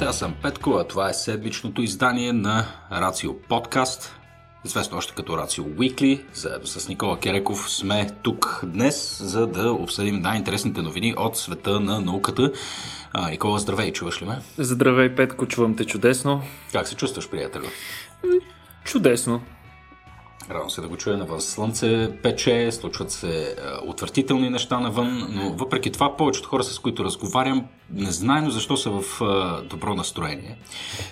Здравейте, аз съм Петко, а това е седмичното издание на Рацио Подкаст, известно още като Рацио Уикли. Заедно с Никола Кереков сме тук днес, за да обсъдим най-интересните новини от света на науката. А, Никола, здравей, чуваш ли ме? Здравей, Петко, чувам те чудесно. Как се чувстваш, приятелю? Чудесно. Радвам се да го чуя навън. Слънце пече, случват се а, отвратителни неща навън, но въпреки това повечето хора, с които разговарям, незнайно защо са в а, добро настроение.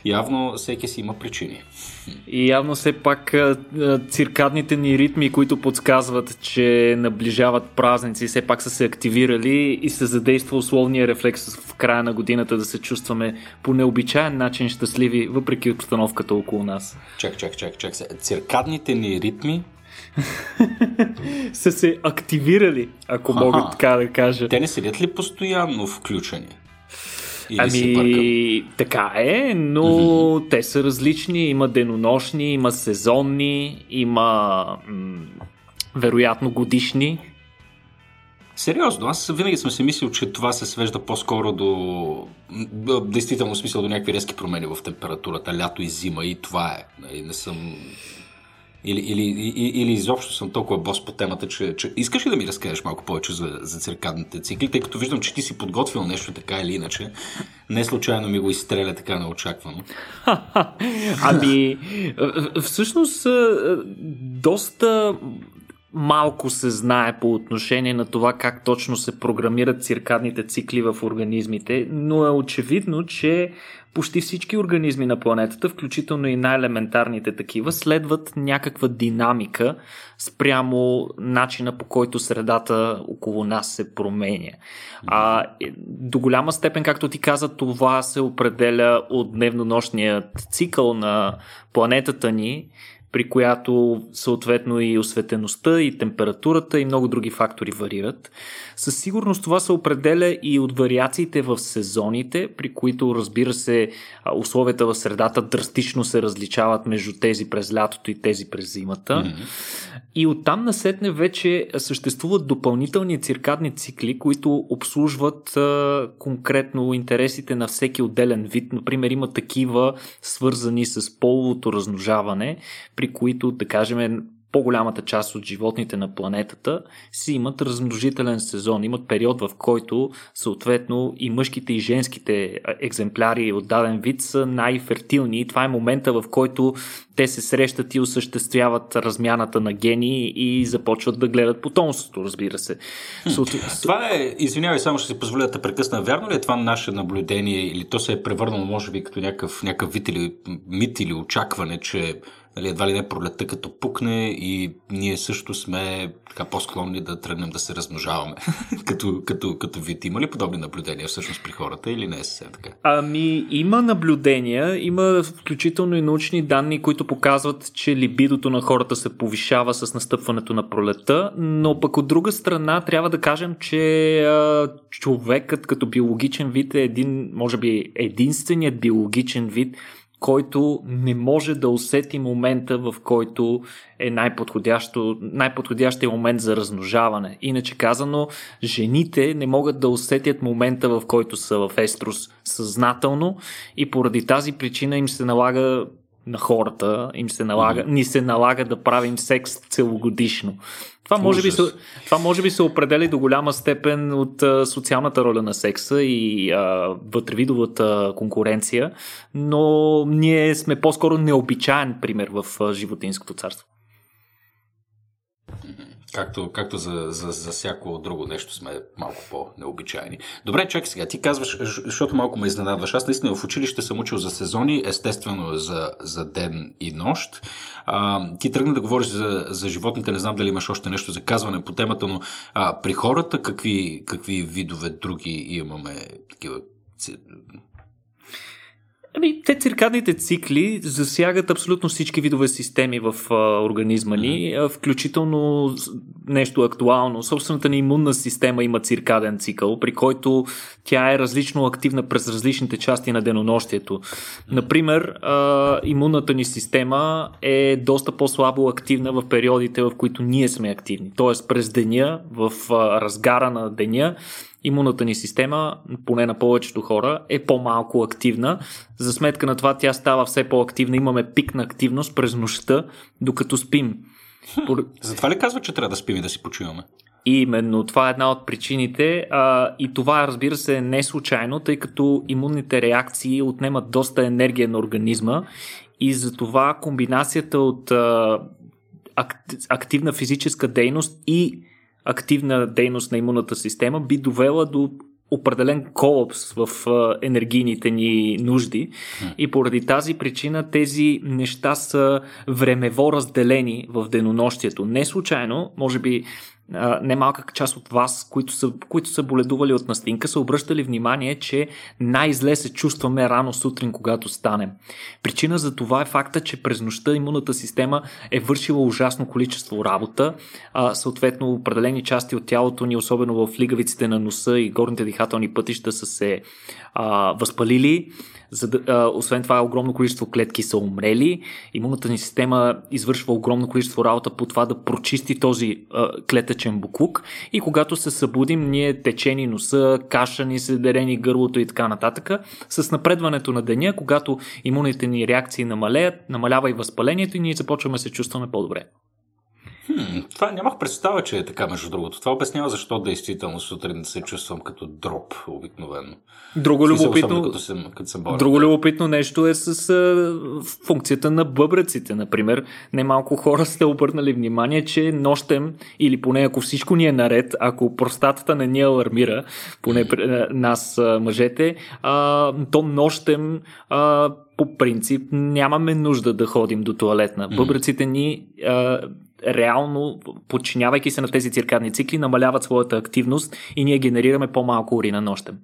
Явно всеки си има причини. И явно все пак циркадните ни ритми, които подсказват, че наближават празници, все пак са се активирали и се задейства условния рефлекс в края на годината да се чувстваме по необичаен начин щастливи, въпреки обстановката около нас. Чак, чак, чак, чак. Циркадните ни ритми са се активирали, ако Ха-ха. мога така да кажа. Те не седят ли постоянно включени? Или ами, така е, но mm-hmm. те са различни. Има денонощни, има сезонни, има м- вероятно годишни. Сериозно, аз винаги съм си мислил, че това се свежда по-скоро до действително смисъл до някакви резки промени в температурата, лято и зима и това е. Нали, не съм или, или, или, или изобщо съм толкова бос по темата, че, че искаш ли да ми разкажеш малко повече за, за циркадните цикли, тъй като виждам, че ти си подготвил нещо така или иначе. Не случайно ми го изстреля така неочаквано. ами, всъщност, доста малко се знае по отношение на това как точно се програмират циркадните цикли в организмите, но е очевидно, че почти всички организми на планетата, включително и най-елементарните такива, следват някаква динамика спрямо начина по който средата около нас се променя. А, е, до голяма степен, както ти каза, това се определя от дневнонощният цикъл на планетата ни при която съответно и осветеността, и температурата, и много други фактори варират. Със сигурност това се определя и от вариациите в сезоните, при които, разбира се, условията в средата драстично се различават между тези през лятото и тези през зимата. Mm-hmm. И оттам насетне вече съществуват допълнителни циркадни цикли, които обслужват а, конкретно интересите на всеки отделен вид. Например, има такива свързани с половото размножаване, при които, да кажем, по-голямата част от животните на планетата си имат размножителен сезон, имат период в който съответно и мъжките и женските екземпляри от даден вид са най-фертилни и това е момента в който те се срещат и осъществяват размяната на гени и започват да гледат потомството, разбира се. Това е, извинявай, само ще си позволя да прекъсна. Вярно ли е това наше наблюдение или то се е превърнало, може би, като някакъв, някакъв вид или мит или очакване, че нали, едва ли не пролетта като пукне и ние също сме така по-склонни да тръгнем да се размножаваме като, като, като вид. Има ли подобни наблюдения всъщност при хората или не е съвсем така? Ами има наблюдения, има включително и научни данни, които показват, че либидото на хората се повишава с настъпването на пролета, но пък от друга страна трябва да кажем, че а, човекът като биологичен вид е един, може би единственият биологичен вид, който не може да усети момента, в който е най-подходящо, най-подходящия момент за размножаване. Иначе казано, жените не могат да усетят момента, в който са в еструс съзнателно и поради тази причина им се налага на хората, им се налага, mm-hmm. ни се налага да правим секс целогодишно. Това може, би се, това може би се определя до голяма степен от а, социалната роля на секса и а, вътревидовата конкуренция, но ние сме по-скоро необичаен пример в а, животинското царство. Както, както за, за, за всяко друго нещо сме малко по-необичайни. Добре, чакай сега. Ти казваш, защото малко ме изненадваш. Аз наистина в училище съм учил за сезони, естествено за, за ден и нощ. А, ти тръгна да говориш за, за животните, не знам дали имаш още нещо за казване по темата, но а, при хората какви, какви видове други имаме такива Ами, те циркадните цикли засягат абсолютно всички видове системи в а, организма ни, а, включително нещо актуално. Собствената ни имунна система има циркаден цикъл, при който тя е различно активна през различните части на денонощието. Например, а, имунната ни система е доста по-слабо активна в периодите, в които ние сме активни. Тоест през деня, в а, разгара на деня, имунната ни система, поне на повечето хора, е по-малко активна. За сметка на това тя става все по-активна. Имаме пик на активност през нощта, докато спим. Затова ли казва, че трябва да спим и да си почиваме? Именно това е една от причините а, и това разбира се е не случайно, тъй като имунните реакции отнемат доста енергия на организма и затова комбинацията от а, активна физическа дейност и активна дейност на имунната система би довела до определен колапс в енергийните ни нужди и поради тази причина тези неща са времево разделени в денонощието. Не случайно, може би немалка част от вас, които са, които са боледували от настинка, са обръщали внимание, че най-зле се чувстваме рано сутрин, когато станем. Причина за това е факта, че през нощта имунната система е вършила ужасно количество работа, а, съответно определени части от тялото ни, особено в лигавиците на носа и горните дихателни пътища са се а, възпалили, за да, а, освен това, огромно количество клетки са умрели. Имунната ни система извършва огромно количество работа по това да прочисти този а, клетъчен буклук. И когато се събудим, ние течени носа, кашани се, дерени гърлото и така нататък. С напредването на деня, когато имунните ни реакции намалеят, намалява и възпалението и ние започваме да се чувстваме по-добре. Хм, това нямах представа, че е така, между другото. Това обяснява защо действително сутрин се чувствам като дроп обикновено. Друго любопитно, като съм, като съм друго любопитно нещо е с а, функцията на бъбреците. Например, немалко хора сте обърнали внимание, че нощем, или поне ако всичко ни е наред, ако простатата не ни алармира, поне mm. нас мъжете, а, то нощем а, по принцип нямаме нужда да ходим до туалетна. Бъбреците ни а, реално, подчинявайки се на тези циркадни цикли, намаляват своята активност и ние генерираме по-малко урина нощем.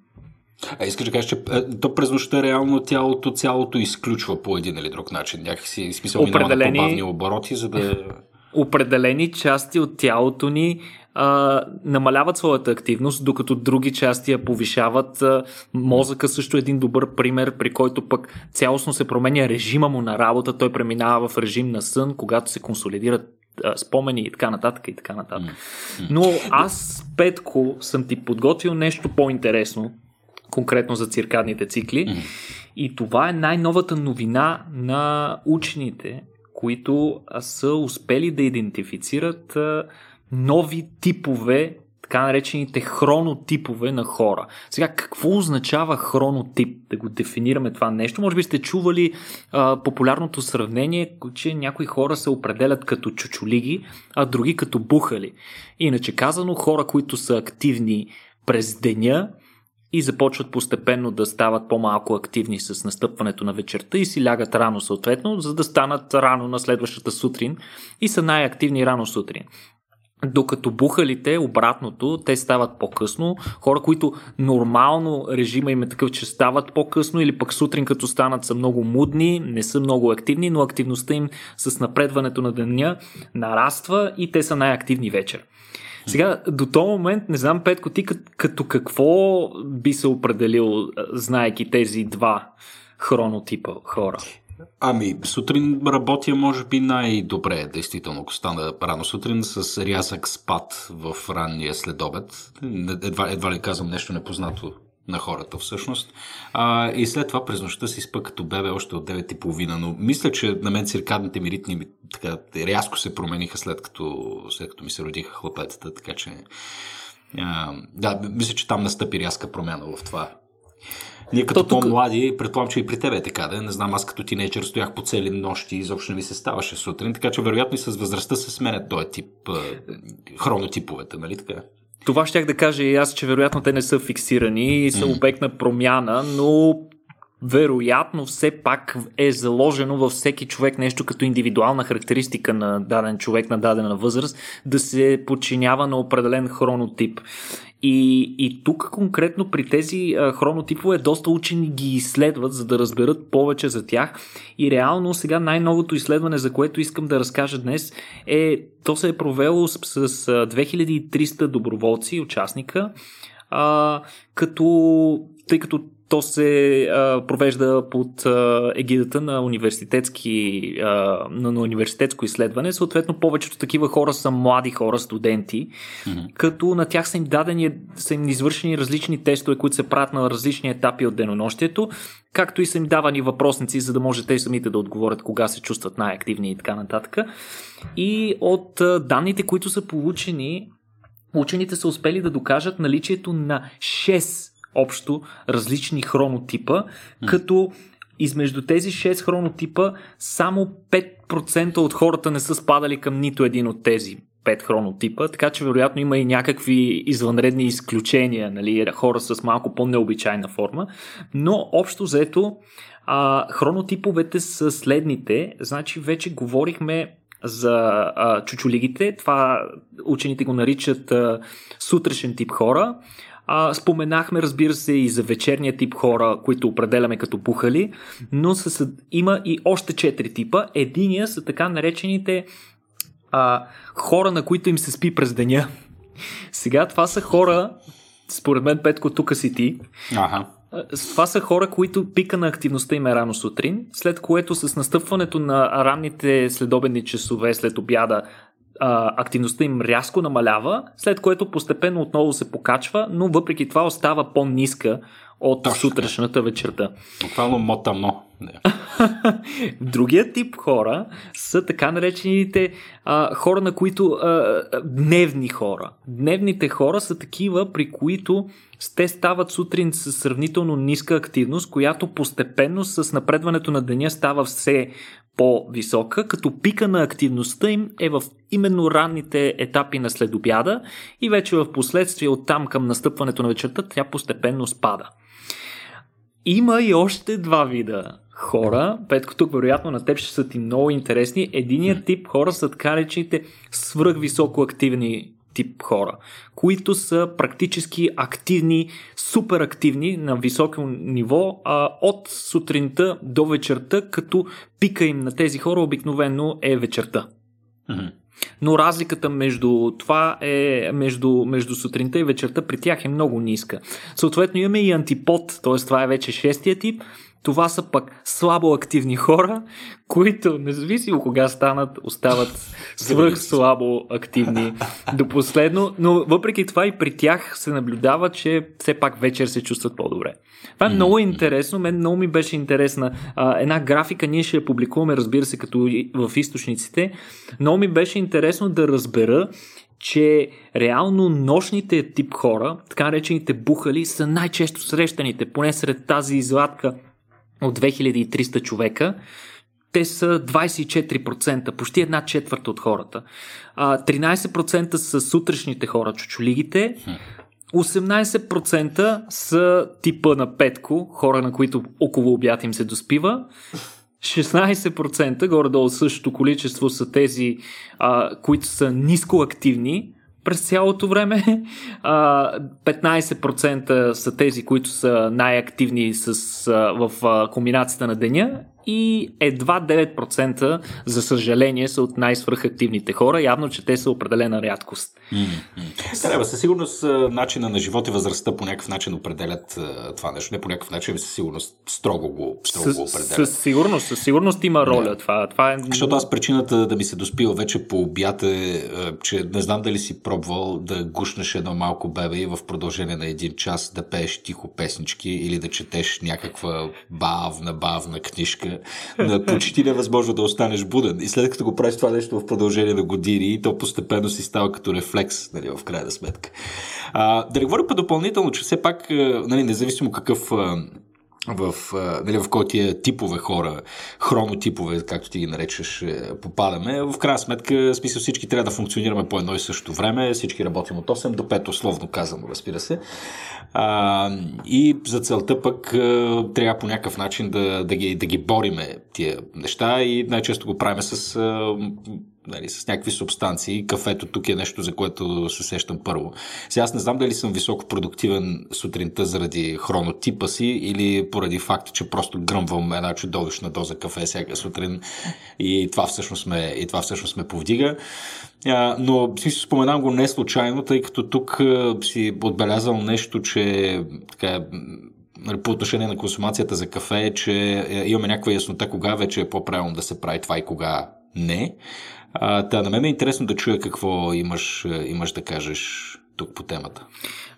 А искаш да кажеш, че е, то през нощта реално тялото цялото изключва по един или друг начин. Някакси смисъл Определени... минава на по-бавни обороти, за да... Определени части от тялото ни а, намаляват своята активност, докато други части я повишават. А, мозъка също е един добър пример, при който пък цялостно се променя режима му на работа. Той преминава в режим на сън, когато се консолидират спомени и така нататък и така нататък. Но аз, Петко, съм ти подготвил нещо по-интересно, конкретно за циркадните цикли. И това е най-новата новина на учените, които са успели да идентифицират нови типове така наречените хронотипове на хора. Сега, какво означава хронотип? Да го дефинираме това нещо. Може би сте чували а, популярното сравнение, че някои хора се определят като чучулиги, а други като бухали. Иначе казано, хора, които са активни през деня и започват постепенно да стават по-малко активни с настъпването на вечерта и си лягат рано съответно, за да станат рано на следващата сутрин и са най-активни рано сутрин. Докато бухалите, обратното, те стават по-късно. Хора, които нормално режима им е такъв, че стават по-късно или пък сутрин като станат са много мудни, не са много активни, но активността им с напредването на деня нараства и те са най-активни вечер. Сега, до този момент, не знам, Петко, ти като, какво би се определил, знаеки тези два хронотипа хора? Ами, сутрин работя, може би, най-добре, действително, ако стана рано сутрин, с рязък спад в ранния следобед. Едва, едва ли казвам нещо непознато на хората всъщност. А, и след това през нощта си спа като бебе още от 9.30, но мисля, че на мен циркадните ми ритми така, рязко се промениха след като, след като ми се родиха хлапетата, така че а, да, мисля, че там настъпи рязка промяна в това ние като То, по-млади, предполагам, че и при тебе е така, да не знам, аз като тинейджър стоях по цели нощи и изобщо не ми се ставаше сутрин, така че вероятно и с възрастта се сменят този тип хронотиповете, нали така? Това щях да кажа и аз, че вероятно те не са фиксирани и са обект на промяна, но вероятно все пак е заложено във всеки човек нещо като индивидуална характеристика на даден човек на дадена възраст да се подчинява на определен хронотип. И, и тук конкретно при тези а, хронотипове доста учени ги изследват, за да разберат повече за тях. И реално сега най-новото изследване, за което искам да разкажа днес, е то се е провело с, с 2300 доброволци, участника, а, като тъй като то се а, провежда под а, егидата на, университетски, а, на, на университетско изследване. Съответно, повечето такива хора са млади хора, студенти, mm-hmm. като на тях са им дадени, са им извършени различни тестове, които се правят на различни етапи от денонощието, както и са им давани въпросници, за да може те самите да отговорят кога се чувстват най-активни и така нататък. И от а, данните, които са получени, учените са успели да докажат наличието на 6 общо различни хронотипа, mm. като измежду тези 6 хронотипа само 5% от хората не са спадали към нито един от тези 5 хронотипа, така че вероятно има и някакви извънредни изключения, нали, хора с малко по-необичайна форма, но общо взето а, хронотиповете са следните, значи вече говорихме за а, чучулигите, това учените го наричат а, сутрешен тип хора, а, споменахме, разбира се, и за вечерния тип хора, които определяме като пухали, но с, има и още четири типа. Единия са така наречените а, хора, на които им се спи през деня. Сега това са хора, според мен, Петко, тук си ти. Ага. Това са хора, които пика на активността им е рано сутрин, след което с настъпването на ранните следобедни часове след обяда а, активността им рязко намалява, след което постепенно отново се покачва, но въпреки това остава по-ниска от Точно. сутрешната вечерта. Буквално мотано. Другият тип хора са така наречените а, хора, на които а, дневни хора. Дневните хора са такива, при които те стават сутрин с сравнително ниска активност, която постепенно с напредването на деня става все по-висока, като пика на активността им е в именно ранните етапи на следобяда и вече в последствие от там към настъпването на вечерта тя постепенно спада. Има и още два вида хора. Петко, тук вероятно на теб ще са ти много интересни. Единият тип хора са така речените свръхвисоко активни тип хора, които са практически активни, супер активни на високо ниво а, от сутринта до вечерта, като пика им на тези хора обикновено е вечерта. Mm-hmm. Но разликата между това е между, между сутринта и вечерта при тях е много ниска. Съответно имаме и антипод, т.е. това е вече шестия тип, това са пък слабо активни хора, които, независимо кога станат, остават свръх слабо активни до последно, но въпреки това и при тях се наблюдава, че все пак вечер се чувстват по-добре. Това е много интересно, мен много ми беше интересна. А, една графика ние ще я публикуваме, разбира се, като в източниците. Много ми беше интересно да разбера, че реално нощните тип хора, така наречените бухали, са най-често срещаните, поне сред тази извадка от 2300 човека, те са 24%, почти една четвърта от хората. 13% са сутрешните хора, чучулигите. 18% са типа на Петко, хора на които около обяд им се доспива. 16% горе-долу същото количество са тези, а, които са нискоактивни, през цялото време. 15% са тези, които са най-активни с, в комбинацията на деня и едва 9% за съжаление са от най-свръхактивните хора. Явно, че те са определена рядкост. Mm-hmm. със сигурност начина на живот и възрастта по някакъв начин определят това нещо. Не по някакъв начин, със сигурност строго го, строго го определят. Със сигурност, със сигурност има роля. Yeah. Това, това е... Защото аз причината да ми се доспива вече по обяд е, че не знам дали си пробвал да гушнеш едно малко бебе и в продължение на един час да пееш тихо песнички или да четеш някаква бавна, бавна книжка на почти невъзможно да останеш буден. И след като го правиш това нещо в продължение на години, то постепенно си става като рефлекс, нали, в крайна сметка. А, да не говоря по-допълнително, че все пак, нали, независимо какъв в, нали, в който тия типове хора, хронотипове, както ти ги наречеш, е, попадаме. В крайна сметка, смисъл всички трябва да функционираме по едно и също време, всички работим от 8 до 5, условно казано, разбира се. А, и за целта пък трябва по някакъв начин да, да, ги, да ги бориме тия неща и най-често го правим с нали, с някакви субстанции. Кафето тук е нещо, за което се сещам първо. Сега аз не знам дали съм високо продуктивен сутринта заради хронотипа си или поради факта, че просто гръмвам една чудовищна доза кафе всяка сутрин и това всъщност ме, и това всъщност ме повдига. Но си споменавам го не случайно, тъй като тук си отбелязал нещо, че така, нали, по отношение на консумацията за кафе, че е, имаме някаква яснота кога вече е по-правилно да се прави това и кога не. А, та, на мен е интересно да чуя какво имаш, имаш да кажеш тук по темата.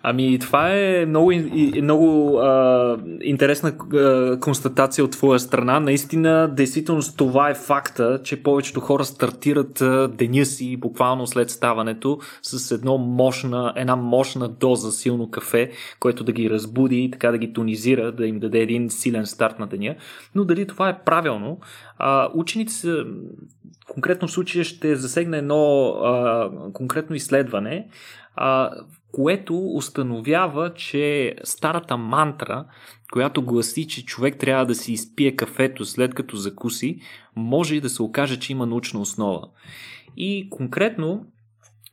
Ами, това е много, много а, интересна а, констатация от твоя страна. Наистина, действително това е факта, че повечето хора стартират а, деня си буквално след ставането с едно мощна, една мощна доза силно кафе, което да ги разбуди и така да ги тонизира, да им даде един силен старт на деня. Но дали това е правилно? А, учените са конкретно в случая ще засегне едно а, конкретно изследване, което установява, че старата мантра, която гласи, че човек трябва да си изпие кафето след като закуси, може и да се окаже, че има научна основа. И конкретно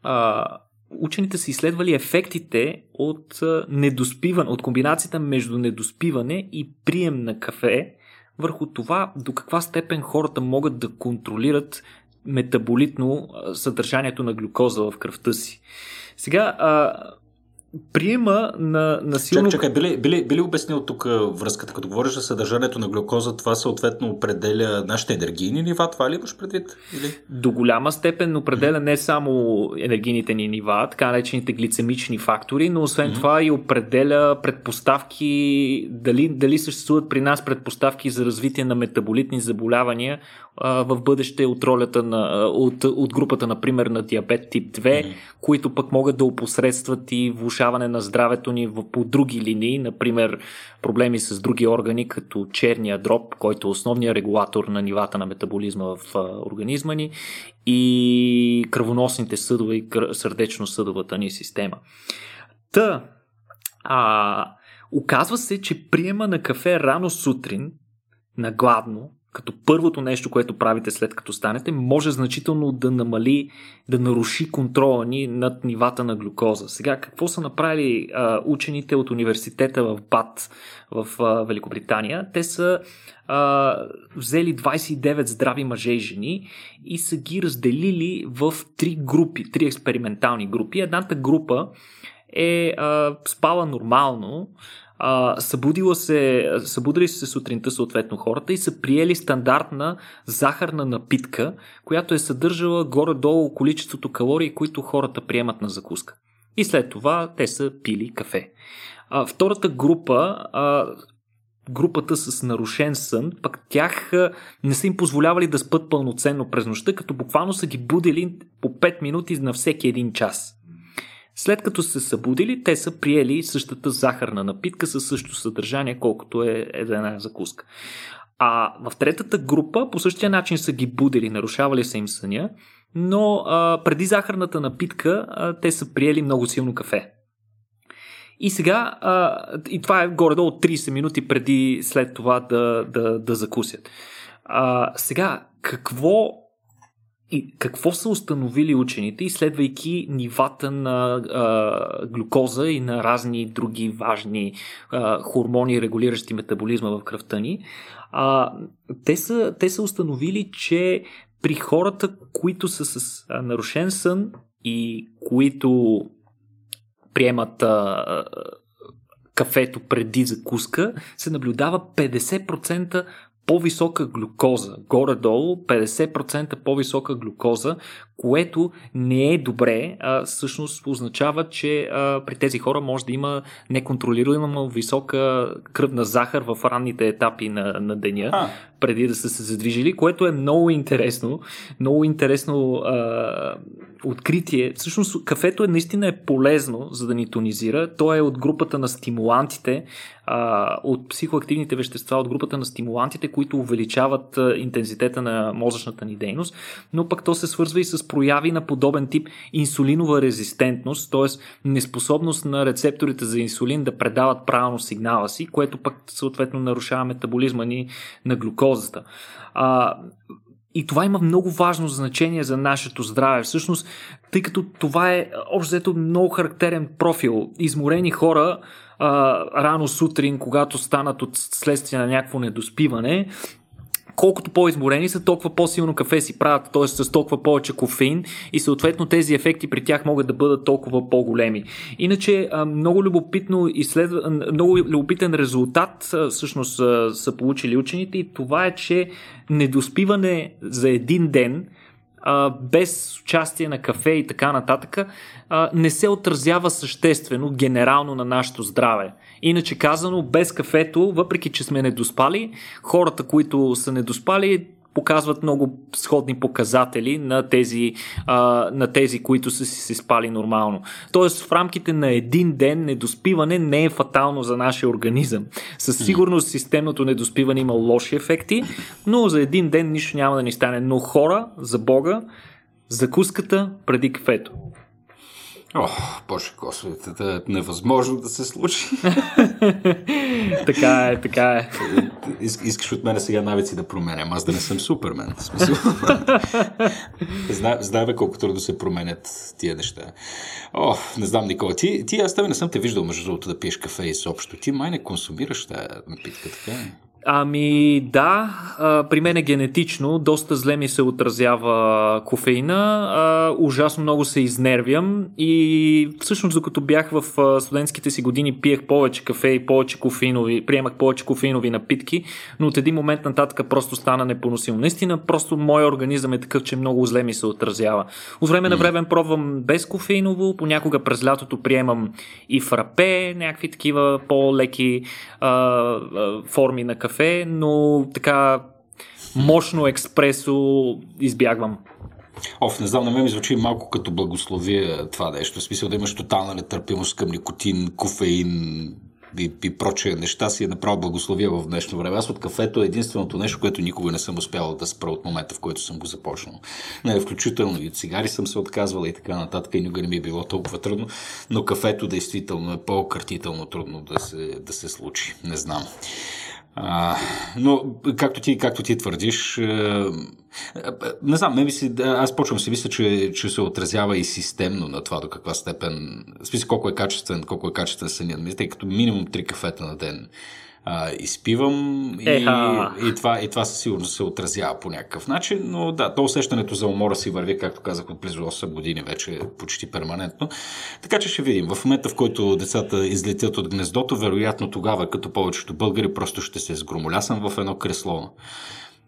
а, учените са изследвали ефектите от недоспиване, от комбинацията между недоспиване и прием на кафе върху това до каква степен хората могат да контролират метаболитно съдържанието на глюкоза в кръвта си. Сега, а, приема на, на силно... Чакай, чакай, били, били, били обяснил тук връзката, като говориш за съдържанието на глюкоза, това съответно определя нашите енергийни нива, това ли имаш предвид? Или? До голяма степен определя не само енергийните ни нива, така наречените глицемични фактори, но освен mm-hmm. това и определя предпоставки, дали, дали съществуват при нас предпоставки за развитие на метаболитни заболявания в бъдеще от ролята на, от, от групата, например, на диабет тип 2, mm-hmm. които пък могат да опосредстват и влушаване на здравето ни по други линии, например проблеми с други органи, като черния дроб, който е основният регулатор на нивата на метаболизма в организма ни и кръвоносните съдове и сърдечно-съдовата ни система. Та, а, оказва се, че приема на кафе рано сутрин, на гладно, като първото нещо, което правите след като станете, може значително да намали, да наруши контрола ни над нивата на глюкоза. Сега, какво са направили а, учените от университета в БАТ в а, Великобритания? Те са а, взели 29 здрави мъже и жени и са ги разделили в три групи, три експериментални групи. Едната група е а, спала нормално, а, събудила се, събудили се сутринта съответно хората и са приели стандартна захарна напитка, която е съдържала горе-долу количеството калории, които хората приемат на закуска. И след това те са пили кафе. А, втората група, а, групата с нарушен сън, пък тях не са им позволявали да спят пълноценно през нощта, като буквално са ги будили по 5 минути на всеки един час. След като се събудили, те са приели същата захарна напитка със същото съдържание, колкото е една закуска. А в третата група по същия начин са ги будили, нарушавали са им съня, но а, преди захарната напитка а, те са приели много силно кафе. И сега, а, и това е горе-долу 30 минути преди след това да, да, да закусят. А, сега, какво и какво са установили учените, изследвайки нивата на а, глюкоза и на разни други важни а, хормони, регулиращи метаболизма в кръвта ни? А, те, са, те са установили, че при хората, които са с нарушен сън и които приемат а, кафето преди закуска, се наблюдава 50% по-висока глюкоза, горе-долу 50% по-висока глюкоза, което не е добре, а всъщност означава, че а, при тези хора може да има неконтролируема висока кръвна захар в ранните етапи на, на деня, а. преди да са се задвижили, което е много интересно. Много интересно а, откритие. Всъщност кафето е наистина е полезно, за да ни тонизира. То е от групата на стимулантите, а, от психоактивните вещества, от групата на стимулантите, които увеличават интензитета на мозъчната ни дейност, но пък то се свързва и с прояви на подобен тип инсулинова резистентност, т.е. неспособност на рецепторите за инсулин да предават правилно сигнала си, което пък съответно нарушава метаболизма ни на глюкозата. А, и това има много важно значение за нашето здраве. Всъщност, тъй като това е общо взето много характерен профил. Изморени хора а, рано сутрин, когато станат от следствие на някакво недоспиване, колкото по-изморени са, толкова по-силно кафе си правят, т.е. с толкова повече кофеин и съответно тези ефекти при тях могат да бъдат толкова по-големи. Иначе много любопитно изследва, много любопитен резултат всъщност са получили учените и това е, че недоспиване за един ден без участие на кафе и така нататък, не се отразява съществено, генерално на нашето здраве. Иначе казано, без кафето, въпреки че сме недоспали, хората, които са недоспали, показват много сходни показатели на тези, а, на тези които са си се спали нормално. Тоест в рамките на един ден недоспиване не е фатално за нашия организъм. Със сигурност системното недоспиване има лоши ефекти, но за един ден нищо няма да ни стане. Но хора, за Бога, закуската преди кафето. О, боже господи, това е невъзможно да се случи. така е, така е. искаш от мене сега навици да променям, аз да не съм супермен. В смисъл. Знае колко трудно се променят тия неща. О, не знам, Никола. Ти, ти аз тебе не съм те виждал, между другото, да пиеш кафе и съобщо. Ти май не консумираш тази напитка, така е? Ами да, а, при мен е генетично, доста зле ми се отразява кофеина, а, ужасно много се изнервям. И всъщност докато бях в студентските си години пиех повече кафе и повече кофеинови, приемах повече кофеинови напитки, но от един момент нататък просто стана непоносимо. Наистина просто моят организъм е такъв, че много зле ми се отразява. От време на време пробвам без кофеиново, понякога през лятото приемам и фрапе, някакви такива по-леки а, а, форми на кафе кафе, но така мощно експресо избягвам. Оф, не знам, на мен ми звучи малко като благословие това нещо. В смисъл да имаш тотална нетърпимост към никотин, кофеин и, и прочие неща си е направо благословие в днешно време. Аз от кафето е единственото нещо, което никога не съм успял да спра от момента, в който съм го започнал. Не, включително и от цигари съм се отказвал и така нататък и никога не ми е било толкова трудно, но кафето действително е по-картително трудно да се, да се случи. Не знам. Но, както ти, както ти твърдиш, е, не знам, не си, аз почвам си мисля, че, че се отразява и системно на това до каква степен, в смисъл колко е качествен, колко е качествен сънят, тъй като минимум 3 кафета на ден а, изпивам и, и, това, и това със сигурност се отразява по някакъв начин, но да, то усещането за умора си върви, както казах, от близо 8 години вече почти перманентно. Така че ще видим. В момента, в който децата излетят от гнездото, вероятно тогава, като повечето българи, просто ще се сгромолясам в едно кресло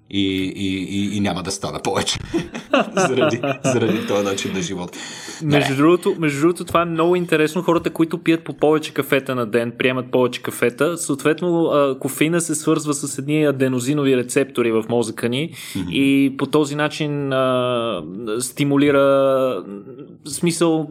и, и, и, и няма да стана повече заради, заради този начин на живот. Между другото, между другото, това е много интересно. Хората, които пият по повече кафета на ден, приемат повече кафета, съответно кофеина се свързва с едни аденозинови рецептори в мозъка ни mm-hmm. и по този начин а, стимулира смисъл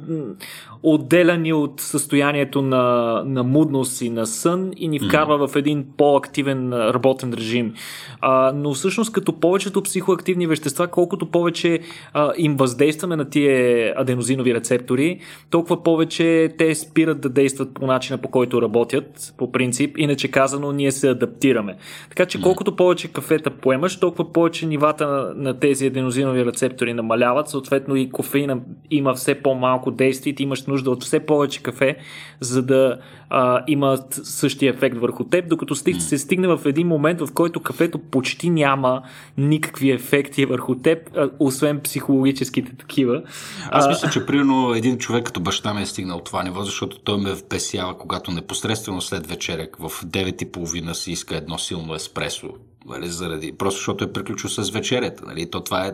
отделя ни от състоянието на, на мудност и на сън и ни вкарва mm-hmm. в един по-активен работен режим. А, но всъщност като повечето психоактивни вещества, колкото повече а, им въздействаме на тия аденозинови рецептори, толкова повече те спират да действат по начина по който работят, по принцип. Иначе казано, ние се адаптираме. Така че колкото повече кафета поемаш, толкова повече нивата на, на тези аденозинови рецептори намаляват, съответно и кофеина има все по-малко действие, ти имаш нужда от все повече кафе, за да а, имат същия ефект върху теб, докато стиг, се стигне в един момент, в който кафето почти няма никакви ефекти върху теб, а, освен психологическите такива. Аз мисля, че примерно един човек като баща ми е стигнал това ниво, защото той ме впесява, когато непосредствено след вечеря в 9.30 си иска едно силно еспресо нали, заради, просто защото е приключил с вечерята. Нали. То това е, е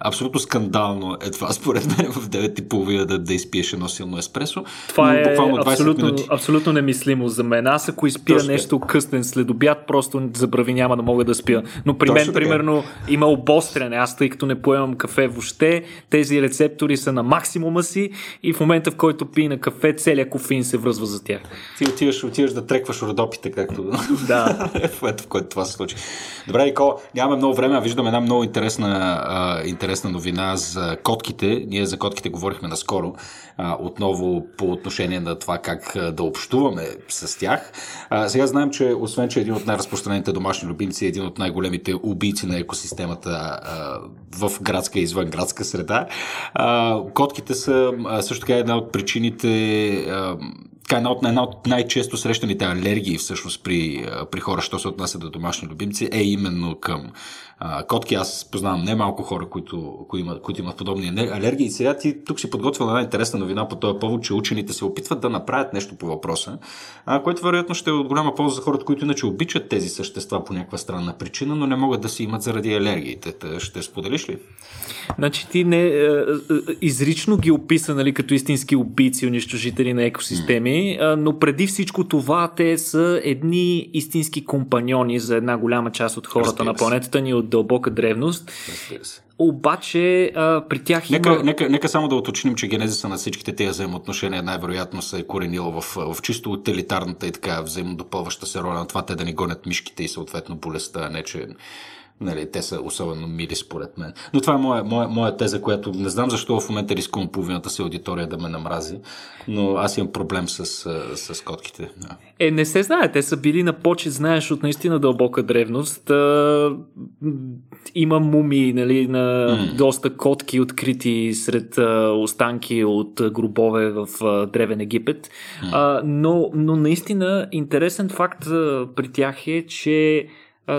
абсолютно скандално е това според мен в 9.30 да, да изпиеш едно силно еспресо. Това е абсолютно, минути. абсолютно немислимо за мен. Аз ако изпия Точно нещо къстен след обяд, просто забрави няма да мога да спя. Но при Точно мен, примерно, има обостряне. Аз, тъй като не поемам кафе въобще, тези рецептори са на максимума си и в момента, в който пи на кафе, целият кофеин се връзва за тях. Ти отиваш, отиваш да трекваш родопите, както да. в, в който това се случи. Добре, Нико, нямаме много време, а виждам една много интересна, а, интересна новина за котките. Ние за котките говорихме наскоро, а, отново по отношение на това как да общуваме с тях. А, сега знаем, че освен, че е един от най-разпространените домашни любимци, е един от най-големите убийци на екосистемата а, в градска и извън градска среда, а, котките са а, също така една от причините а, така една от, една от най-често срещаните алергии всъщност при, при хора, що се отнася до домашни любимци, е именно към а, котки. Аз познавам немалко хора, които, които, имат, които имат подобни алергии. И сега ти тук си подготвил една интересна новина по този повод, че учените се опитват да направят нещо по въпроса, а, което вероятно ще е от голяма полза за хората, които иначе обичат тези същества по някаква странна причина, но не могат да си имат заради алергиите. Ще споделиш ли? Значи ти не е, е, изрично ги описа нали, като истински убийци, унищожители на екосистеми, mm. но преди всичко това те са едни истински компаньони за една голяма част от хората Разбира на планетата ни от дълбока древност. Обаче а, при тях нека, има... Нека, нека само да уточним, че генезиса на всичките тези взаимоотношения най-вероятно се е коренила в, в чисто утилитарната и така взаимодопълваща се роля на това те да ни гонят мишките и съответно болестта, а не че Нали, те са особено мили според мен. Но това е моя, моя, моя теза, която не знам защо в момента рискувам половината си аудитория да ме намрази, но аз имам проблем с, с котките. Да. Е, не се знае. Те са били на почет, знаеш, от наистина дълбока древност. А, има муми нали, на mm. доста котки, открити сред а, останки от гробове в а, Древен Египет. Mm. А, но, но наистина интересен факт а, при тях е, че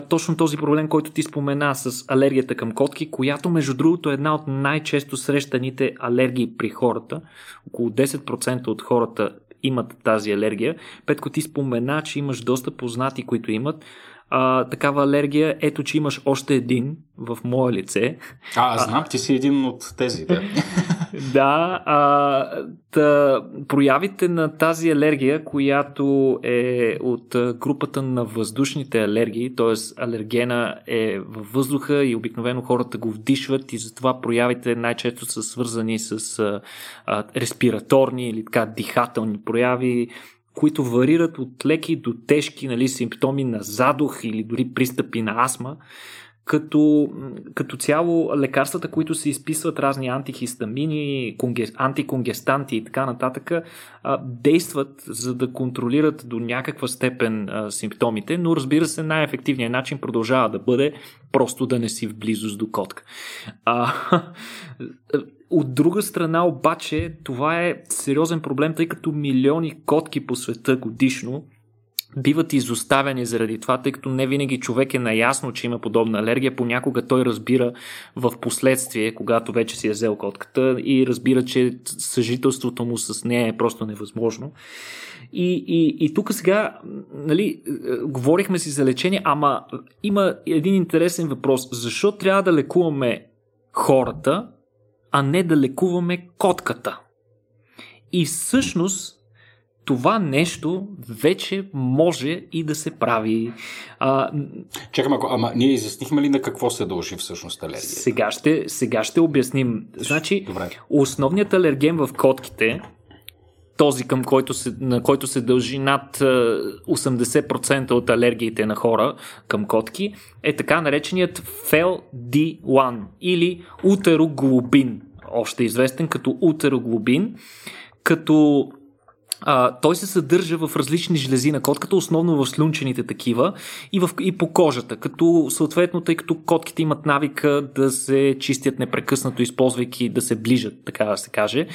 точно този проблем, който ти спомена с алергията към котки, която между другото е една от най-често срещаните алергии при хората. Около 10% от хората имат тази алергия. Петко ти спомена, че имаш доста познати, които имат а, такава алергия. Ето, че имаш още един в мое лице. А, знам, ти си един от тези, да. да, а, та, проявите на тази алергия, която е от групата на въздушните алергии, т.е. алергена е във въздуха и обикновено хората го вдишват и затова проявите най-често са свързани с а, респираторни или така дихателни прояви, които варират от леки до тежки нали, симптоми на задух или дори пристъпи на астма. Като, като цяло лекарствата, които се изписват, разни антихистамини, конге, антиконгестанти и така нататък, действат за да контролират до някаква степен симптомите, но разбира се, най-ефективният начин продължава да бъде просто да не си в близост до котка. А, от друга страна обаче това е сериозен проблем, тъй като милиони котки по света годишно биват изоставени заради това, тъй като не винаги човек е наясно, че има подобна алергия. Понякога той разбира в последствие, когато вече си е взел котката и разбира, че съжителството му с нея е просто невъзможно. И, и, и тук сега, нали, говорихме си за лечение, ама има един интересен въпрос. Защо трябва да лекуваме хората, а не да лекуваме котката? И всъщност това нещо вече може и да се прави. А, Чакам, ако, ама ние изяснихме ли на какво се дължи всъщност алергия? Сега ще, сега ще обясним. Значи, Добре. основният алерген в котките, този към който се, на който се дължи над 80% от алергиите на хора към котки, е така нареченият FEL-D1 или утероглобин, още известен като утероглобин, като а, той се съдържа в различни жлези на котката, основно в слюнчените такива и, в, и по кожата, като съответно, тъй като котките имат навика да се чистят непрекъснато, използвайки да се ближат, така да се каже,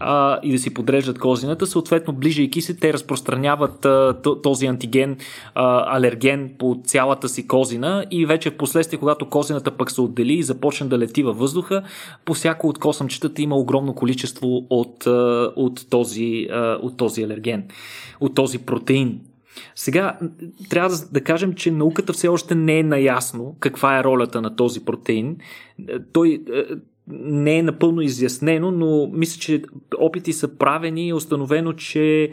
а, и да си подреждат козината, съответно, ближайки се, те разпространяват а, този антиген, а, алерген по цялата си козина и вече в последствие, когато козината пък се отдели и започне да лети във въздуха, по всяко от косъмчетата има огромно количество от, от, този, от този този алерген, от този протеин. Сега, трябва да кажем, че науката все още не е наясно каква е ролята на този протеин. Той е, не е напълно изяснено, но мисля, че опити са правени и е установено, че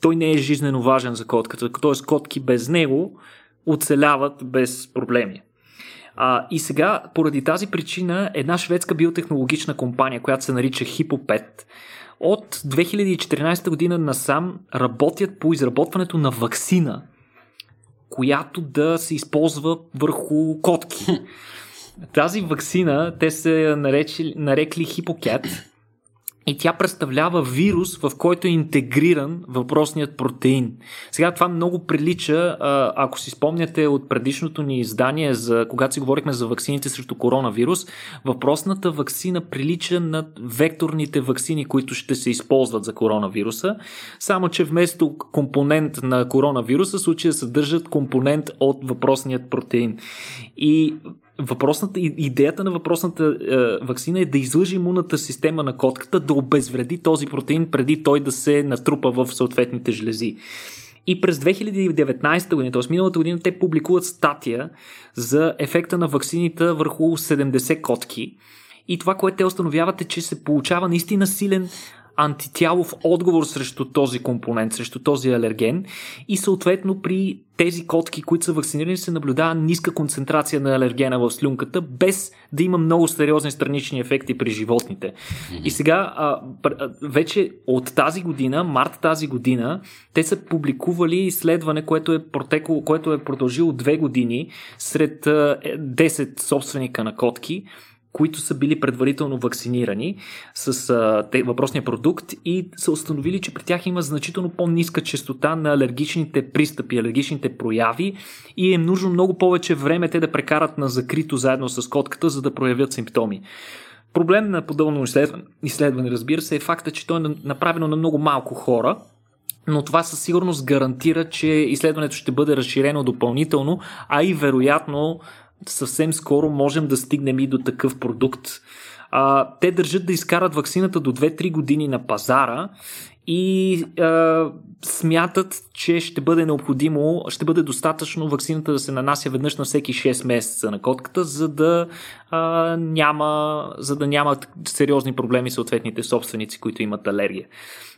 той не е жизнено важен за котката. Т.е. котки без него оцеляват без проблеми. А, и сега, поради тази причина, една шведска биотехнологична компания, която се нарича Хипопет, от 2014 година насам работят по изработването на вакцина, която да се използва върху котки. Тази вакцина те се наречи, нарекли Хипокет и тя представлява вирус, в който е интегриран въпросният протеин. Сега това много прилича, ако си спомняте от предишното ни издание, за, когато си говорихме за ваксините срещу коронавирус, въпросната вакцина прилича на векторните вакцини, които ще се използват за коронавируса, само че вместо компонент на коронавируса, случая съдържат компонент от въпросният протеин. И въпросната, идеята на въпросната е, вакцина е да излъжи имунната система на котката, да обезвреди този протеин преди той да се натрупа в съответните жлези. И през 2019 година, т.е. миналата година, те публикуват статия за ефекта на вакцините върху 70 котки. И това, което те установяват е, че се получава наистина силен антитялов отговор срещу този компонент, срещу този алерген и съответно при тези котки, които са вакцинирани, се наблюдава ниска концентрация на алергена в слюнката, без да има много сериозни странични ефекти при животните. Mm-hmm. И сега, а, вече от тази година, март тази година, те са публикували изследване, което е, протекло, което е продължило две години сред 10 собственика на котки, които са били предварително вакцинирани с а, те, въпросния продукт и са установили, че при тях има значително по-ниска частота на алергичните пристъпи, алергичните прояви и е нужно много повече време те да прекарат на закрито заедно с котката, за да проявят симптоми. Проблем на подобно изследване, изследване, разбира се, е факта, че то е направено на много малко хора, но това със сигурност гарантира, че изследването ще бъде разширено допълнително, а и вероятно съвсем скоро можем да стигнем и до такъв продукт. А, те държат да изкарат вакцината до 2-3 години на пазара и а, смятат, че ще бъде необходимо, ще бъде достатъчно вакцината да се нанася веднъж на всеки 6 месеца на котката, за да а, няма, за да няма сериозни проблеми съответните собственици, които имат алергия.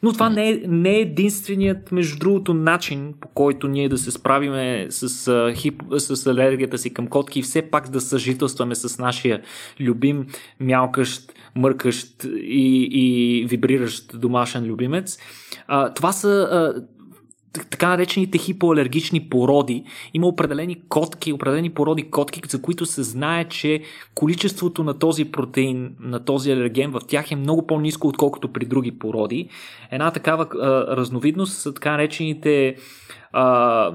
Но това не е, не е единственият, между другото, начин, по който ние да се справиме с, а, хип, с алергията си към котки и все пак да съжителстваме с нашия любим, мялкащ, мъркащ и, и вибриращ домашен любимец. А, това са а, така наречените хипоалергични породи. Има определени котки, определени породи котки, за които се знае, че количеството на този протеин, на този алерген в тях е много по-низко, отколкото при други породи. Една такава а, разновидност са така наречените а,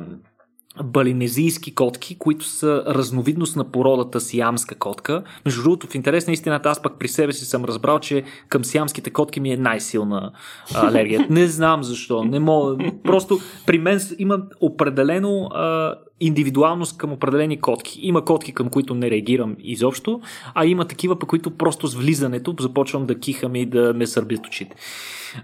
балинезийски котки, които са разновидност на породата сиамска котка. Между другото, в интерес на истината, аз пък при себе си съм разбрал, че към сиамските котки ми е най-силна алергия. Не знам защо. Не мога. Просто при мен има определено а, индивидуалност към определени котки. Има котки, към които не реагирам изобщо, а има такива, по които просто с влизането започвам да кихам и да ме сърбят очите.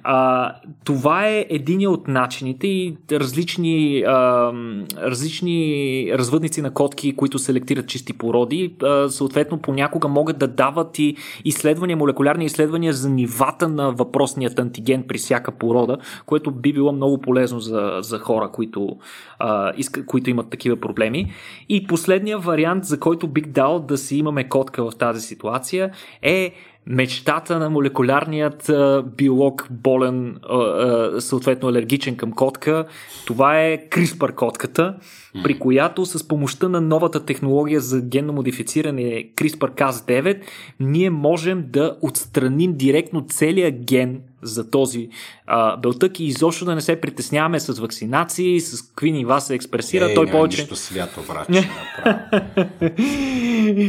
А, това е един от начините и различни, а, различни развъдници на котки, които селектират чисти породи, а, съответно понякога могат да дават и изследвания, молекулярни изследвания за нивата на въпросният антиген при всяка порода, което би било много полезно за, за хора, които, а, иска, които имат такива проблеми. И последният вариант, за който бих дал да си имаме котка в тази ситуация е мечтата на молекулярният а, биолог болен, а, а, съответно алергичен към котка, това е CRISPR котката, при която с помощта на новата технология за генно модифициране CRISPR-Cas9, ние можем да отстраним директно целият ген за този а, белтък и изобщо да не се притесняваме с вакцинации, с какви нива се експресира. Е, Той повече. Нищо свято, враче,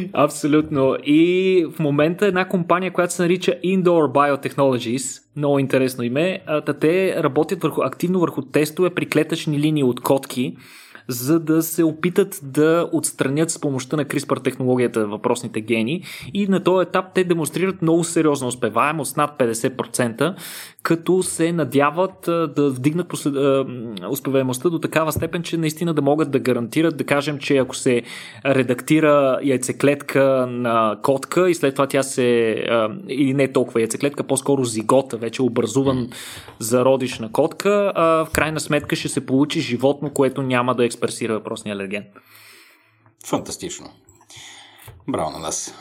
Абсолютно. И в момента една компания, която се нарича Indoor Biotechnologies, много интересно име, те работят върху, активно върху тестове при клетъчни линии от котки, за да се опитат да отстранят с помощта на CRISPR технологията въпросните гени. И на този етап те демонстрират много сериозна успеваемост над 50%, като се надяват да вдигнат послед... успеваемостта до такава степен, че наистина да могат да гарантират, да кажем, че ако се редактира яйцеклетка на котка и след това тя се, или не толкова яйцеклетка, по-скоро зигота, вече образуван зародиш на котка, в крайна сметка ще се получи животно, което няма да експресира въпросния алерген. Фантастично. Браво на нас.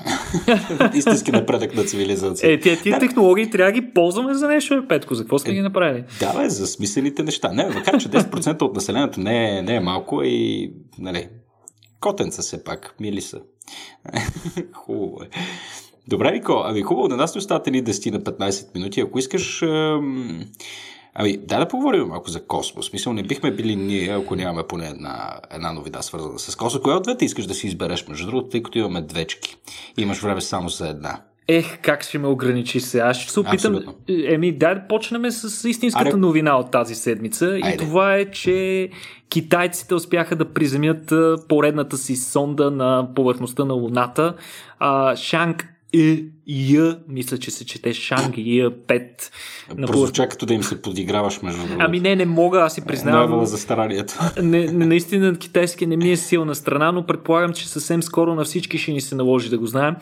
Истински напредък на цивилизация. Е, тия, тия да. технологии трябва да ги ползваме за нещо, е, Петко. За какво сте е, ги направили? Да, бе, за смислените неща. Не, макар че 10% от населението не е, не е малко и, нали, котенца все пак, мили са. Хубаво е. Добре, Нико, ами хубаво, на нас не остават ни 10 на 15 минути. Ако искаш. Ами дай да поговорим малко за космос. Мисля, не бихме били ние, ако нямаме поне една, една новина свързана с космос. Коя от двете искаш да си избереш, между другото, тъй като имаме двечки. И имаш време само за една. Ех, как ще ме ограничи се? Аз ще се опитам. Абсолютно. Еми, дай да почнем с истинската Аре... новина от тази седмица. Айде. И това е, че китайците успяха да приземят поредната си сонда на повърхността на Луната. Шанг и Й, мисля, че се чете Шанг Й 5. Просто чак като да им се подиграваш между другото. Ами не, не мога, аз си признавам. Е, за старанието. Не, не, наистина китайски не ми е силна страна, но предполагам, че съвсем скоро на всички ще ни се наложи да го знаем.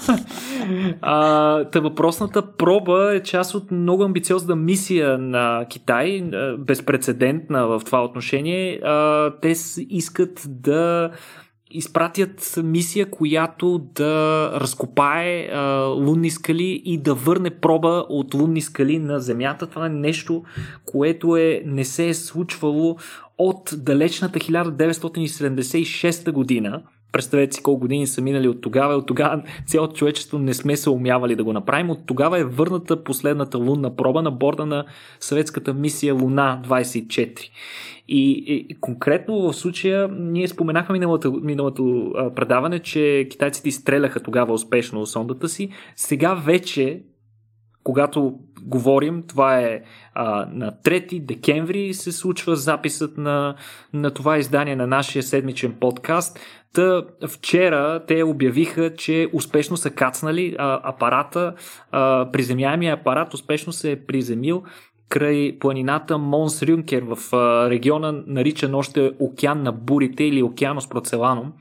а, та въпросната проба е част от много амбициозна мисия на Китай, безпредседентна в това отношение. А, те искат да изпратят мисия, която да разкопае а, лунни скали и да върне проба от лунни скали на Земята. Това е нещо, което е, не се е случвало от далечната 1976 година. Представете си колко години са минали от тогава. От тогава цялото човечество не сме се умявали да го направим. От тогава е върната последната лунна проба на борда на съветската мисия Луна 24. И, и конкретно в случая ние споменахме миналото, миналото а, предаване, че китайците изстреляха тогава успешно сондата си. Сега вече когато говорим, това е а, на 3 декември се случва записът на, на това издание на нашия седмичен подкаст. Та вчера те обявиха, че успешно са кацнали а, апарата, а, приземяемия апарат успешно се е приземил край планината Монс Рюнкер в региона, наричан още Океан на бурите или Океанос Процелано.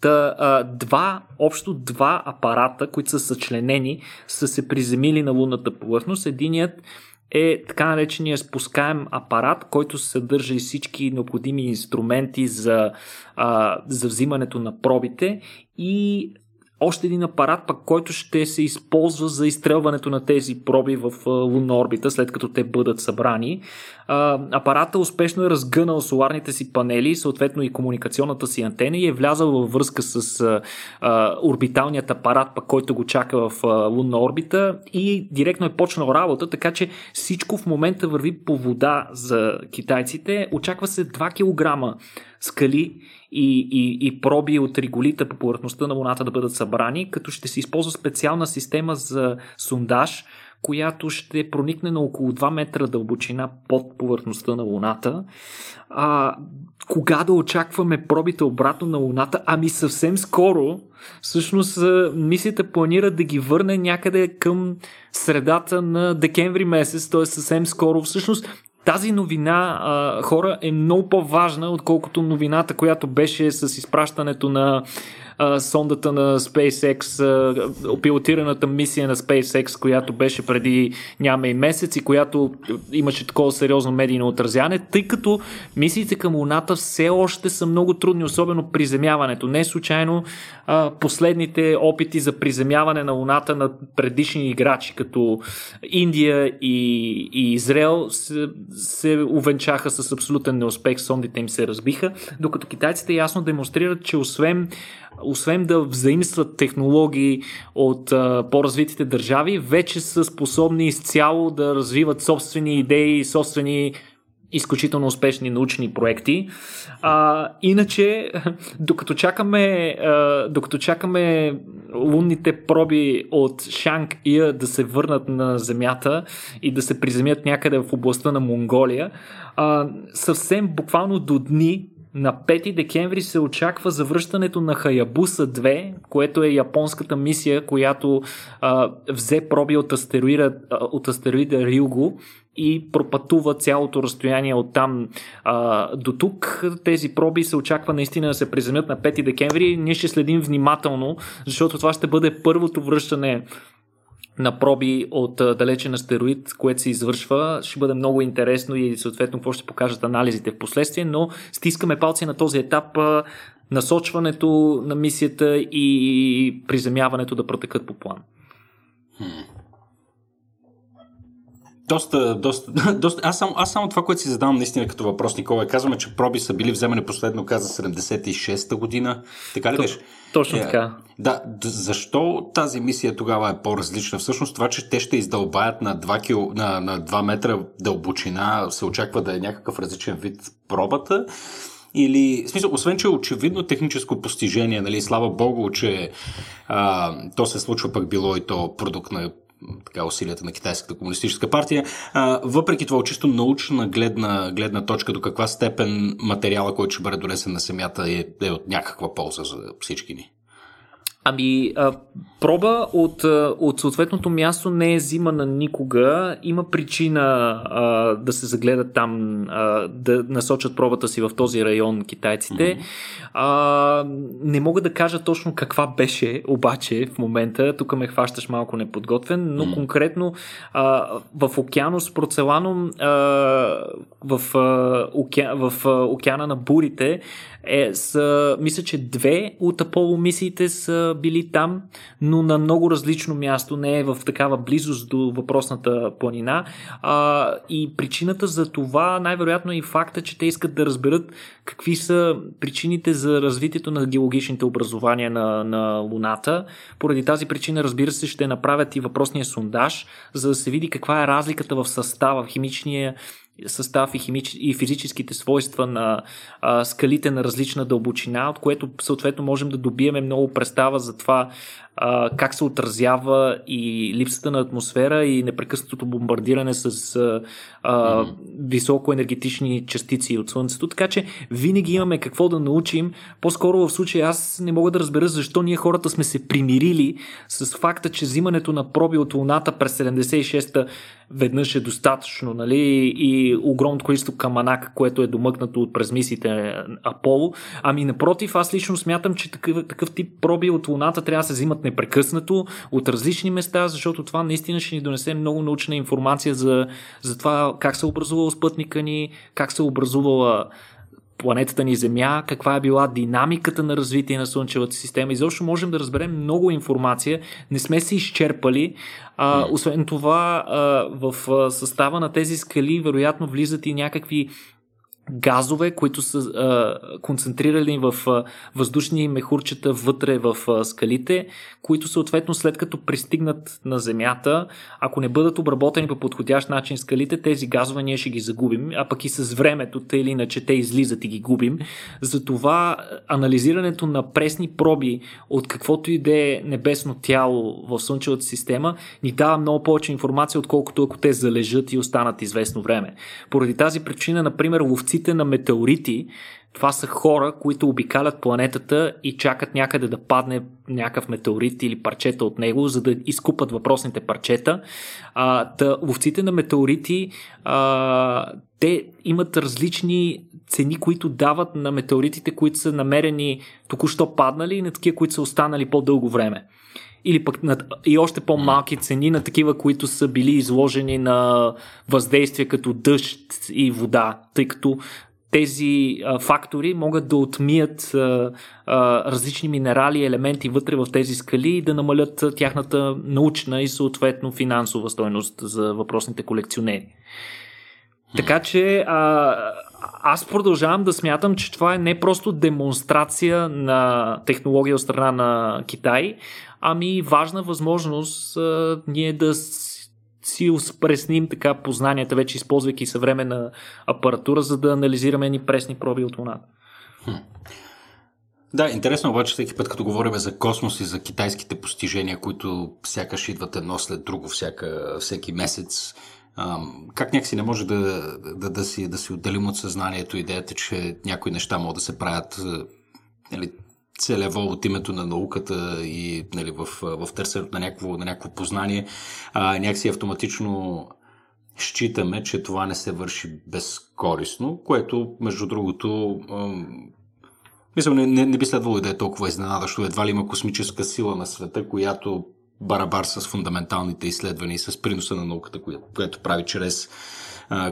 Та, а, два, общо два апарата, които са съчленени, са се приземили на лунната повърхност. Единият е така наречения спускаем апарат, който съдържа и всички необходими инструменти за, а, за взимането на пробите и още един апарат, пък, който ще се използва за изстрелването на тези проби в лунна орбита, след като те бъдат събрани. Апарата успешно е разгънал соларните си панели, съответно и комуникационната си антена и е влязал във връзка с орбиталният апарат, пък, който го чака в лунна орбита и директно е почнал работа, така че всичко в момента върви по вода за китайците. Очаква се 2 кг скали и, и, и проби от реголита по повърхността на Луната да бъдат събрани, като ще се използва специална система за сундаж, която ще проникне на около 2 метра дълбочина под повърхността на Луната. А, кога да очакваме пробите обратно на Луната? Ами съвсем скоро. Всъщност мисията планира да ги върне някъде към средата на декември месец, т.е. съвсем скоро. Всъщност тази новина, а, хора, е много по-важна, отколкото новината, която беше с изпращането на а, сондата на SpaceX, а, пилотираната мисия на SpaceX, която беше преди няма и месец и която имаше такова сериозно медийно отразяване, тъй като мисиите към Луната все още са много трудни, особено приземяването. Не случайно а, последните опити за приземяване на Луната на предишни играчи, като Индия и, и Израел, се, се увенчаха с абсолютен неуспех, сондите им се разбиха, докато китайците ясно демонстрират, че освен освен да взаимстват технологии от а, по-развитите държави, вече са способни изцяло да развиват собствени идеи, собствени изключително успешни научни проекти. А, иначе, докато чакаме, а, докато чакаме лунните проби от Шанг Ия да се върнат на Земята и да се приземят някъде в областта на Монголия, а, съвсем буквално до дни на 5 декември се очаква завръщането на Хаябуса 2, което е японската мисия, която а, взе проби от астероида, от астероида Рилго и пропътува цялото разстояние от там а, до тук. Тези проби се очаква наистина да се приземят на 5 декември. Ние ще следим внимателно, защото това ще бъде първото връщане на проби от далечен астероид, което се извършва. Ще бъде много интересно и съответно какво ще покажат анализите в последствие, но стискаме палци на този етап насочването на мисията и приземяването да протекат по план. Доста, доста, доста... Аз, само, аз само това, което си задавам наистина като въпрос, Никола, казваме, че проби са били вземани последно, каза 76-та година. Така ли беше? Точно е, така. Да, защо тази мисия тогава е по-различна? Всъщност това, че те ще издълбаят на 2, кил, на, на 2 метра дълбочина, се очаква да е някакъв различен вид пробата. Или, в смисъл, освен, че е очевидно техническо постижение, нали, слава богу, че а, то се случва пък било и то продукт на така, усилията на Китайската комунистическа партия. А, въпреки това, чисто научна гледна, гледна точка, до каква степен материала, който ще бъде донесен на семята е, е от някаква полза за всички ни? Ами, а, проба от, от съответното място не е взимана никога. Има причина а, да се загледат там, а, да насочат пробата си в този район китайците. Mm-hmm. А, не мога да кажа точно каква беше, обаче, в момента. Тук ме хващаш малко неподготвен, но mm-hmm. конкретно а, в океанос Процеланом, а, в, а, оке, в а, океана на бурите, е, са, мисля, че две от Аполо мисиите са били там, но на много различно място, не е в такава близост до въпросната планина. А, и причината за това най-вероятно е и факта, че те искат да разберат какви са причините за развитието на геологичните образования на, на Луната. Поради тази причина, разбира се, ще направят и въпросния сондаж, за да се види каква е разликата в състава, в химичния състав и, химич... и физическите свойства на а, скалите на различна дълбочина, от което съответно можем да добиеме много представа за това а, как се отразява и липсата на атмосфера и непрекъснатото бомбардиране с а, а, високо енергетични частици от Слънцето. Така че винаги имаме какво да научим. По-скоро в случая аз не мога да разбера защо ние хората сме се примирили с факта, че взимането на проби от Луната през 76-та веднъж е достатъчно, нали? И огромното количество каманак, което е домъкнато от през мисиите Аполо. Ами напротив, аз лично смятам, че такъв, такъв тип проби от Луната трябва да се взимат непрекъснато от различни места, защото това наистина ще ни донесе много научна информация за, за това как се е образувал спътника ни, как се образувала планетата ни Земя, каква е била динамиката на развитие на Слънчевата система. Изобщо можем да разберем много информация. Не сме се изчерпали. А, освен това, а, в състава на тези скали вероятно влизат и някакви газове, които са а, концентрирали в а, въздушни мехурчета вътре в а, скалите, които съответно след като пристигнат на Земята, ако не бъдат обработени по подходящ начин скалите, тези газове ние ще ги загубим, а пък и с времето, тъй или иначе те излизат и ги губим. Затова анализирането на пресни проби от каквото и да е небесно тяло в Слънчевата система ни дава много повече информация, отколкото ако те залежат и останат известно време. Поради тази причина, например, ловци ловците на метеорити, това са хора, които обикалят планетата и чакат някъде да падне някакъв метеорит или парчета от него, за да изкупат въпросните парчета. А, та, ловците на метеорити, а, те имат различни цени, които дават на метеоритите, които са намерени току-що паднали и на такива, които са останали по-дълго време или пък на, и още по-малки цени на такива, които са били изложени на въздействие като дъжд и вода, тъй като тези а, фактори могат да отмият а, а, различни минерали и елементи вътре в тези скали и да намалят тяхната научна и съответно финансова стойност за въпросните колекционери. Така че а, аз продължавам да смятам, че това е не просто демонстрация на технология от страна на Китай, ами важна възможност а, ние да си успресним така познанията, вече използвайки съвременна апаратура, за да анализираме ни пресни проби от Луната. Да, интересно обаче всеки път, като говорим за космос и за китайските постижения, които сякаш идват едно след друго всяка, всеки месец, как някакси не може да, да, да, си, да си отделим от съзнанието идеята, че някои неща могат да се правят нали, целево от името на науката и нали, в, в търсенето на някакво, на някакво познание, а, някакси автоматично считаме, че това не се върши безкорисно, което, между другото, мисля, не, не, не би следвало да е толкова изненадащо. Едва ли има космическа сила на света, която барабар с фундаменталните изследвания и с приноса на науката, която прави чрез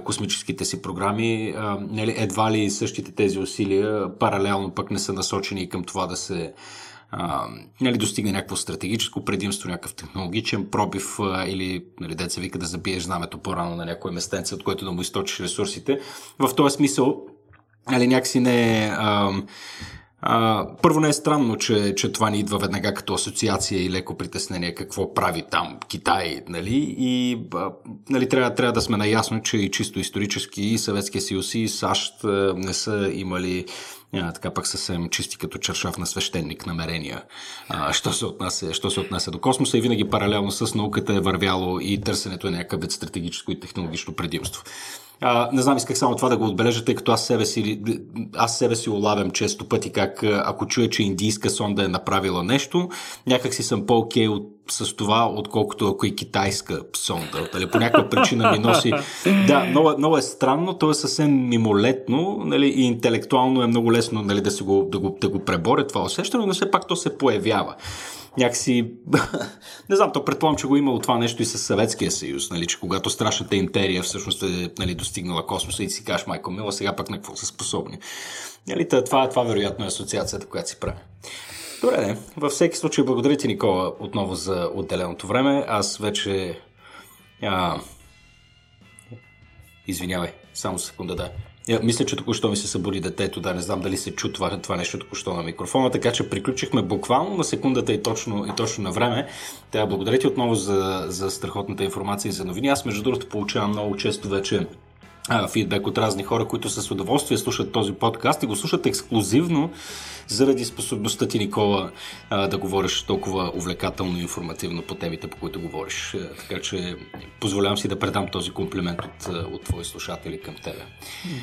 космическите си програми. Нали, едва ли същите тези усилия паралелно пък не са насочени към това да се нали, достигне някакво стратегическо предимство, някакъв технологичен пробив или нали, деца вика да забиеш знамето по-рано на някое местенце, от което да му източиш ресурсите. В този смисъл, нали, някакси не е... първо не е странно, че, че това ни идва веднага като асоциация и леко притеснение какво прави там Китай, нали? И а, нали, трябва, трябва да сме наясно, че и чисто исторически и Съветския съюз и САЩ не са имали а, така пък съвсем чисти като чершав на свещеник намерения, а, що, се отнася, що се отнася до космоса и винаги паралелно с науката е вървяло и търсенето е някакъв вид стратегическо и технологично предимство. А, не знам, исках само това да го отбележа, тъй като аз себе си, аз себе си улавям често пъти как ако чуя, че индийска сонда е направила нещо, някак си съм по-окей от с това, отколкото ако е китайска сонда. Дали, по някаква причина ми носи... Да, много, много е странно, то е съвсем мимолетно нали, и интелектуално е много лесно нали, да, го, да, го, да го преборя това усещане, но все пак то се появява някакси... не знам, то предполагам, че го е имало това нещо и с Съветския съюз, нали, че когато страшната империя всъщност е нали, достигнала космоса и си кажеш, майко мила, сега пък на какво са способни. Нали, това, това вероятно е асоциацията, която си прави. Добре, не. Във всеки случай, благодаря ти, Никола, отново за отделеното време. Аз вече... А... Извинявай, само секунда, да. Я, мисля, че току-що ми се събуди детето, да не знам дали се чу това, това нещо току-що на микрофона, така че приключихме буквално на секундата и точно, и точно на време. Тя благодаря ти отново за, за страхотната информация и за новини. Аз между другото получавам много често вече фидбек от разни хора, които с удоволствие слушат този подкаст и го слушат ексклюзивно заради способността ти, Никола, да говориш толкова увлекателно и информативно по темите, по които говориш. Така че позволявам си да предам този комплимент от, от твои слушатели към тебе.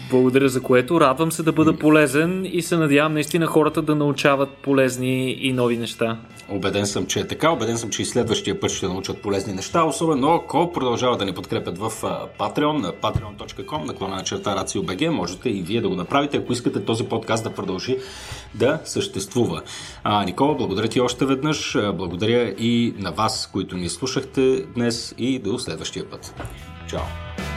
Благодаря за което. Радвам се да бъда полезен и се надявам наистина хората да научават полезни и нови неща. Обеден съм, че е така. Обеден съм, че и следващия път ще научат полезни неща, особено ако продължават да ни подкрепят в Patreon, на patreon.com, наклона на черта RACIO.BG. Можете и вие да го направите, ако искате този подкаст да продължи съществува. А, Никола, благодаря ти още веднъж. Благодаря и на вас, които ни слушахте днес и до следващия път. Чао!